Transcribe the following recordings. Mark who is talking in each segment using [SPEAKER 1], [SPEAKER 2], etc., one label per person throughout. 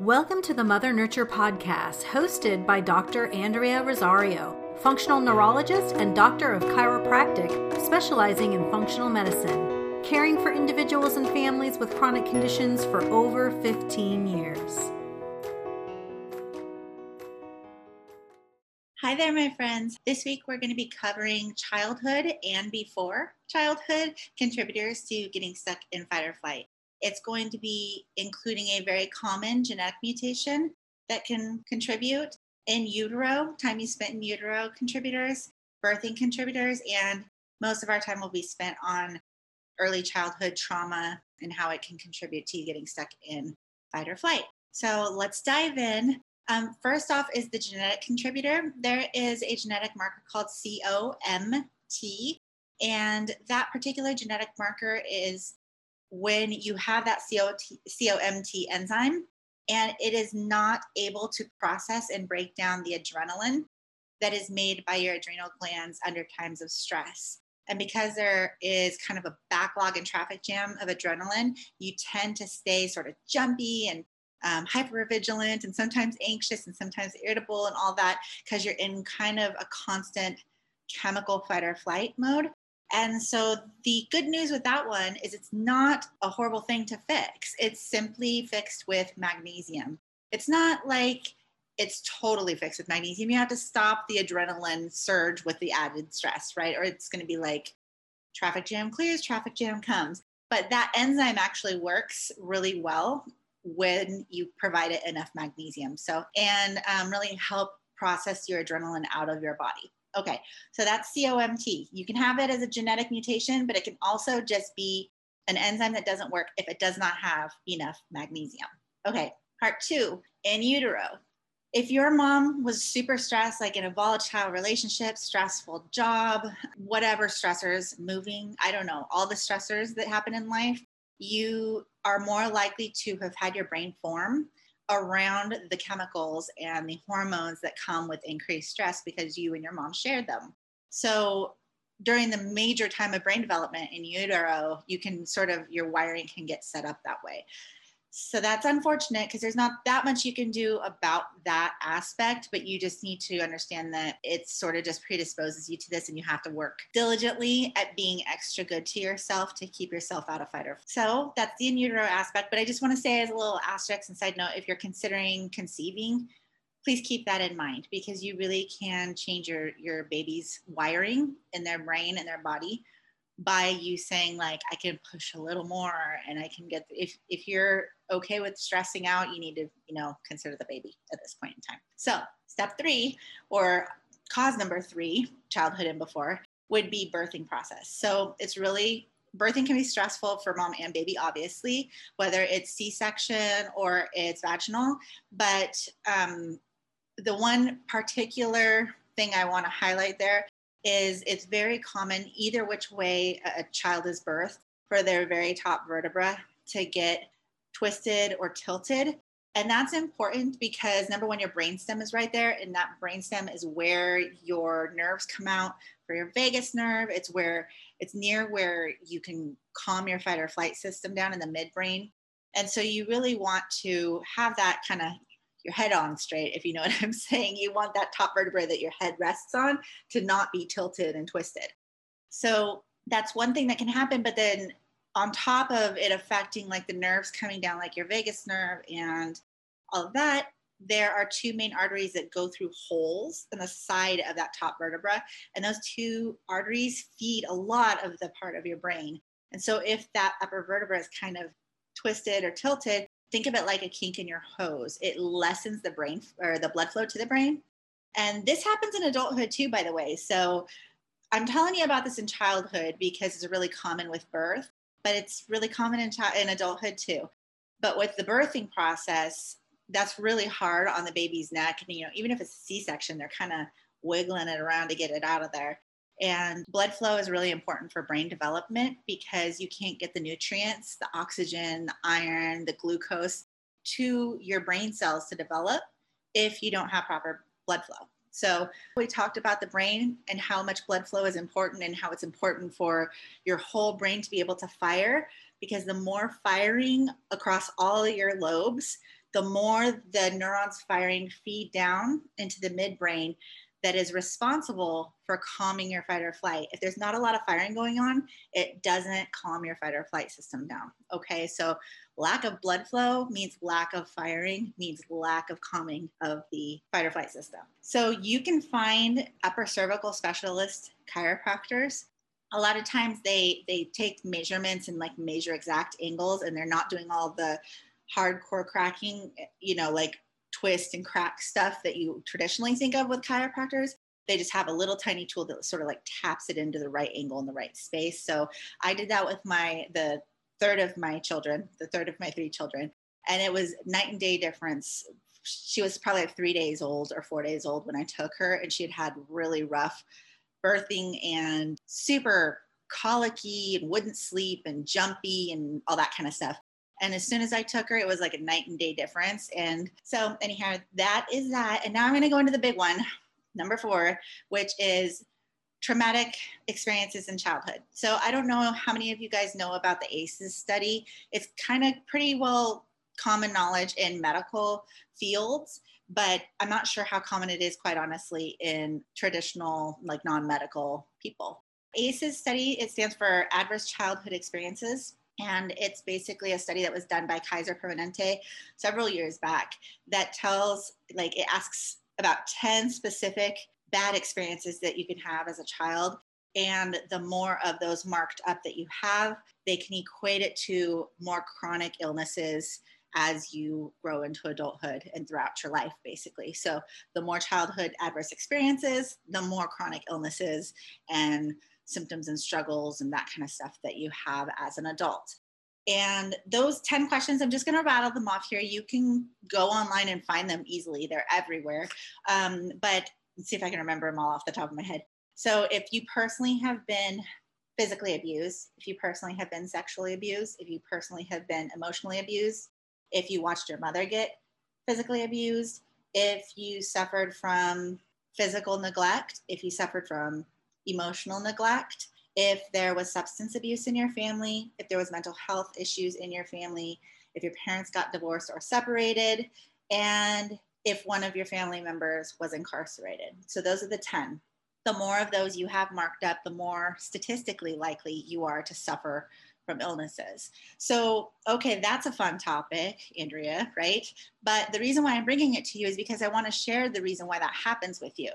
[SPEAKER 1] Welcome to the Mother Nurture Podcast, hosted by Dr. Andrea Rosario, functional neurologist and doctor of chiropractic, specializing in functional medicine, caring for individuals and families with chronic conditions for over 15 years.
[SPEAKER 2] Hi there, my friends. This week we're going to be covering childhood and before childhood contributors to getting stuck in fight or flight. It's going to be including a very common genetic mutation that can contribute in utero, time you spent in utero contributors, birthing contributors, and most of our time will be spent on early childhood trauma and how it can contribute to getting stuck in fight or flight. So let's dive in. Um, first off, is the genetic contributor. There is a genetic marker called COMT, and that particular genetic marker is when you have that COMT enzyme and it is not able to process and break down the adrenaline that is made by your adrenal glands under times of stress. And because there is kind of a backlog and traffic jam of adrenaline, you tend to stay sort of jumpy and um, hyper vigilant and sometimes anxious and sometimes irritable and all that because you're in kind of a constant chemical fight or flight mode. And so the good news with that one is it's not a horrible thing to fix. It's simply fixed with magnesium. It's not like it's totally fixed with magnesium. You have to stop the adrenaline surge with the added stress, right? Or it's going to be like traffic jam clears, traffic jam comes. But that enzyme actually works really well when you provide it enough magnesium. So, and um, really help process your adrenaline out of your body. Okay, so that's COMT. You can have it as a genetic mutation, but it can also just be an enzyme that doesn't work if it does not have enough magnesium. Okay, part two, in utero. If your mom was super stressed, like in a volatile relationship, stressful job, whatever stressors, moving, I don't know, all the stressors that happen in life, you are more likely to have had your brain form around the chemicals and the hormones that come with increased stress because you and your mom shared them. So during the major time of brain development in utero, you can sort of, your wiring can get set up that way. So that's unfortunate because there's not that much you can do about that aspect, but you just need to understand that it sort of just predisposes you to this and you have to work diligently at being extra good to yourself to keep yourself out of fight or So that's the in utero aspect. But I just want to say as a little asterisk and side note, if you're considering conceiving, please keep that in mind because you really can change your your baby's wiring in their brain and their body by you saying like i can push a little more and i can get if if you're okay with stressing out you need to you know consider the baby at this point in time. So step three or cause number three childhood and before would be birthing process. So it's really birthing can be stressful for mom and baby obviously whether it's c-section or it's vaginal but um, the one particular thing i want to highlight there is it's very common either which way a child is birthed for their very top vertebra to get twisted or tilted. And that's important because number one, your brainstem is right there, and that brainstem is where your nerves come out for your vagus nerve. It's where it's near where you can calm your fight or flight system down in the midbrain. And so you really want to have that kind of your head on straight, if you know what I'm saying. You want that top vertebra that your head rests on to not be tilted and twisted. So that's one thing that can happen. But then on top of it affecting like the nerves coming down, like your vagus nerve and all of that, there are two main arteries that go through holes in the side of that top vertebra. And those two arteries feed a lot of the part of your brain. And so if that upper vertebra is kind of twisted or tilted, think of it like a kink in your hose. It lessens the brain or the blood flow to the brain. And this happens in adulthood too, by the way. So I'm telling you about this in childhood because it's really common with birth, but it's really common in, in adulthood too. But with the birthing process, that's really hard on the baby's neck. And, you know, even if it's a C-section, they're kind of wiggling it around to get it out of there. And blood flow is really important for brain development because you can't get the nutrients, the oxygen, the iron, the glucose to your brain cells to develop if you don't have proper blood flow. So, we talked about the brain and how much blood flow is important and how it's important for your whole brain to be able to fire because the more firing across all your lobes, the more the neurons firing feed down into the midbrain that is responsible for calming your fight or flight. If there's not a lot of firing going on, it doesn't calm your fight or flight system down. Okay, so lack of blood flow means lack of firing, means lack of calming of the fight or flight system. So you can find upper cervical specialist chiropractors a lot of times they they take measurements and like measure exact angles and they're not doing all the hardcore cracking you know like twist and crack stuff that you traditionally think of with chiropractors. They just have a little tiny tool that sort of like taps it into the right angle in the right space. So i did that with my the third of my children the third of my three children and it was night and day difference. She was probably like three days old or four days old when i took her and she had had really rough birthing and super colicky and wouldn't sleep and jumpy and all that kind of stuff. And as soon as I took her, it was like a night and day difference. And so, anyhow, that is that. And now I'm going to go into the big one, number four, which is traumatic experiences in childhood. So, I don't know how many of you guys know about the ACEs study. It's kind of pretty well common knowledge in medical fields but I'm not sure how common it is, quite honestly, in traditional, like non medical people. ACEs study, it stands for Adverse Childhood Experiences. And it's basically a study that was done by Kaiser Permanente several years back that tells, like, it asks about 10 specific bad experiences that you can have as a child. And the more of those marked up that you have, they can equate it to more chronic illnesses as you grow into adulthood and throughout your life, basically. So, the more childhood adverse experiences, the more chronic illnesses and symptoms and struggles and that kind of stuff that you have as an adult. And those 10 questions, I'm just going to rattle them off here. You can go online and find them easily, they're everywhere. Um, but see if I can remember them all off the top of my head. So, if you personally have been physically abused, if you personally have been sexually abused, if you personally have been emotionally abused, if you watched your mother get physically abused, if you suffered from physical neglect, if you suffered from emotional neglect, if there was substance abuse in your family, if there was mental health issues in your family, if your parents got divorced or separated, and if one of your family members was incarcerated. So those are the 10. The more of those you have marked up, the more statistically likely you are to suffer from illnesses. So, okay, that's a fun topic, Andrea, right? But the reason why I'm bringing it to you is because I want to share the reason why that happens with you.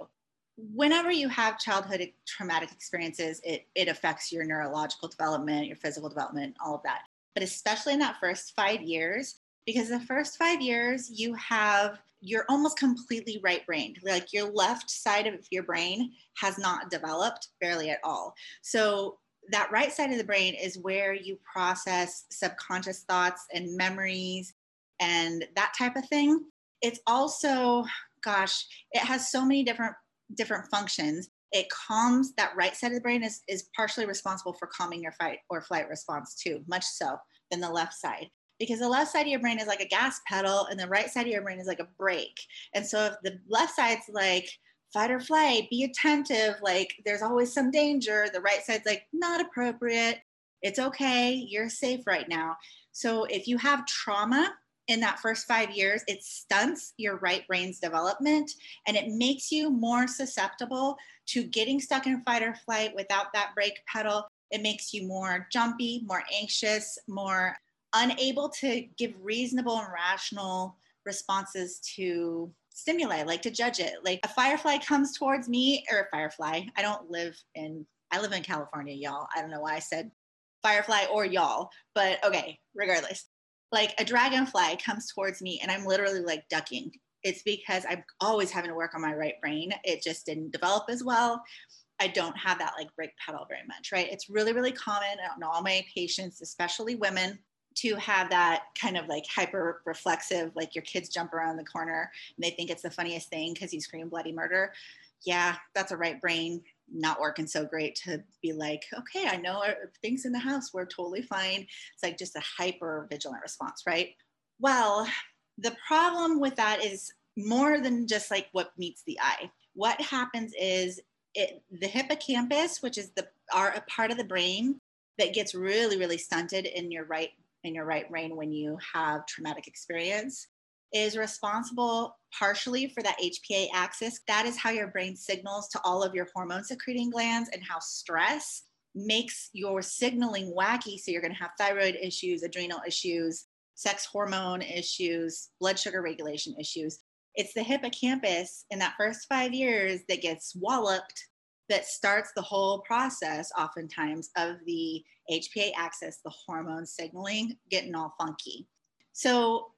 [SPEAKER 2] Whenever you have childhood traumatic experiences, it, it affects your neurological development, your physical development, all of that. But especially in that first five years, because the first five years you have you're almost completely right brained like your left side of your brain has not developed barely at all so that right side of the brain is where you process subconscious thoughts and memories and that type of thing. It's also, gosh, it has so many different different functions. It calms that right side of the brain is, is partially responsible for calming your fight or flight response too, much so than the left side. Because the left side of your brain is like a gas pedal and the right side of your brain is like a brake. And so if the left side's like, fight or flight, be attentive. Like there's always some danger. The right side's like, not appropriate. It's okay. You're safe right now. So if you have trauma in that first five years, it stunts your right brain's development and it makes you more susceptible to getting stuck in fight or flight without that brake pedal. It makes you more jumpy, more anxious, more unable to give reasonable and rational responses to stimuli, like to judge it. Like a firefly comes towards me, or a firefly. I don't live in, I live in California, y'all. I don't know why I said firefly or y'all, but okay, regardless. Like a dragonfly comes towards me and I'm literally like ducking. It's because I'm always having to work on my right brain. It just didn't develop as well. I don't have that like brake pedal very much, right? It's really, really common on all my patients, especially women to have that kind of like hyper reflexive, like your kids jump around the corner and they think it's the funniest thing because you scream bloody murder. Yeah, that's a right brain not working so great to be like, okay, I know er, things in the house, we're totally fine. It's like just a hyper vigilant response, right? Well, the problem with that is more than just like what meets the eye. What happens is it, the hippocampus, which is the are a part of the brain that gets really really stunted in your right in your right brain when you have traumatic experience is responsible partially for that HPA axis. That is how your brain signals to all of your hormone secreting glands and how stress makes your signaling wacky. So you're going to have thyroid issues, adrenal issues, sex hormone issues, blood sugar regulation issues. It's the hippocampus in that first five years that gets walloped that starts the whole process, oftentimes, of the HPA axis, the hormone signaling getting all funky. So,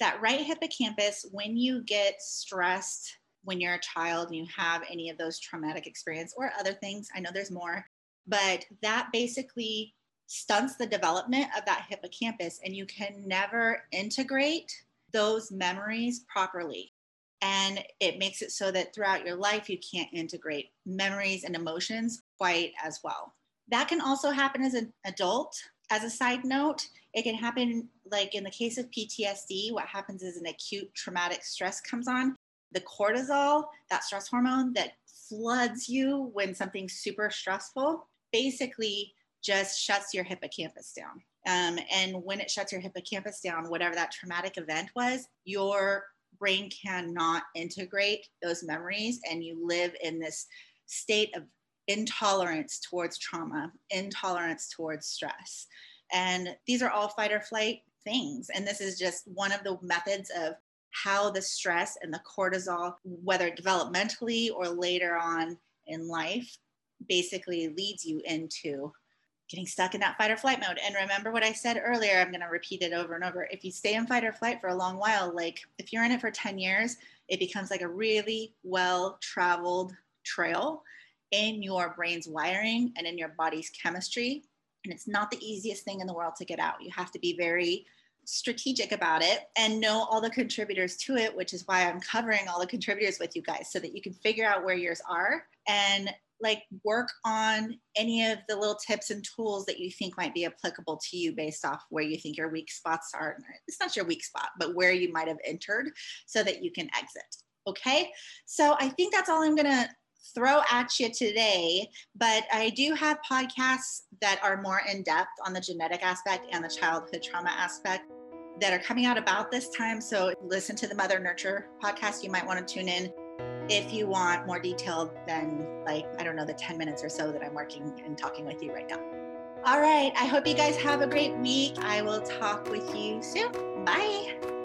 [SPEAKER 2] that right hippocampus, when you get stressed when you're a child and you have any of those traumatic experience or other things, I know there's more, but that basically stunts the development of that hippocampus and you can never integrate those memories properly. And it makes it so that throughout your life, you can't integrate memories and emotions quite as well. That can also happen as an adult. As a side note, it can happen like in the case of PTSD, what happens is an acute traumatic stress comes on. The cortisol, that stress hormone that floods you when something's super stressful, basically just shuts your hippocampus down. Um, and when it shuts your hippocampus down, whatever that traumatic event was, your brain cannot integrate those memories, and you live in this state of intolerance towards trauma, intolerance towards stress. And these are all fight or flight things. And this is just one of the methods of how the stress and the cortisol, whether developmentally or later on in life, basically leads you into getting stuck in that fight or flight mode. And remember what I said earlier, I'm going to repeat it over and over. If you stay in fight or flight for a long while, like if you're in it for 10 years, it becomes like a really well traveled trail in your brain's wiring and in your body's chemistry. And it's not the easiest thing in the world to get out. You have to be very strategic about it and know all the contributors to it, which is why I'm covering all the contributors with you guys so that you can figure out where yours are and like work on any of the little tips and tools that you think might be applicable to you based off where you think your weak spots are. It's not your weak spot, but where you might have entered so that you can exit. Okay. So I think that's all I'm to throw at you today, but I do have podcasts that are more in depth on the genetic aspect and the childhood trauma aspect that are coming out about this time. So listen to the Mother Nurture podcast. You might want to tune in if you want more detailed than like i don't know the 10 minutes or so that i'm working and talking with you right now all right i hope you guys have a great week i will talk with you soon bye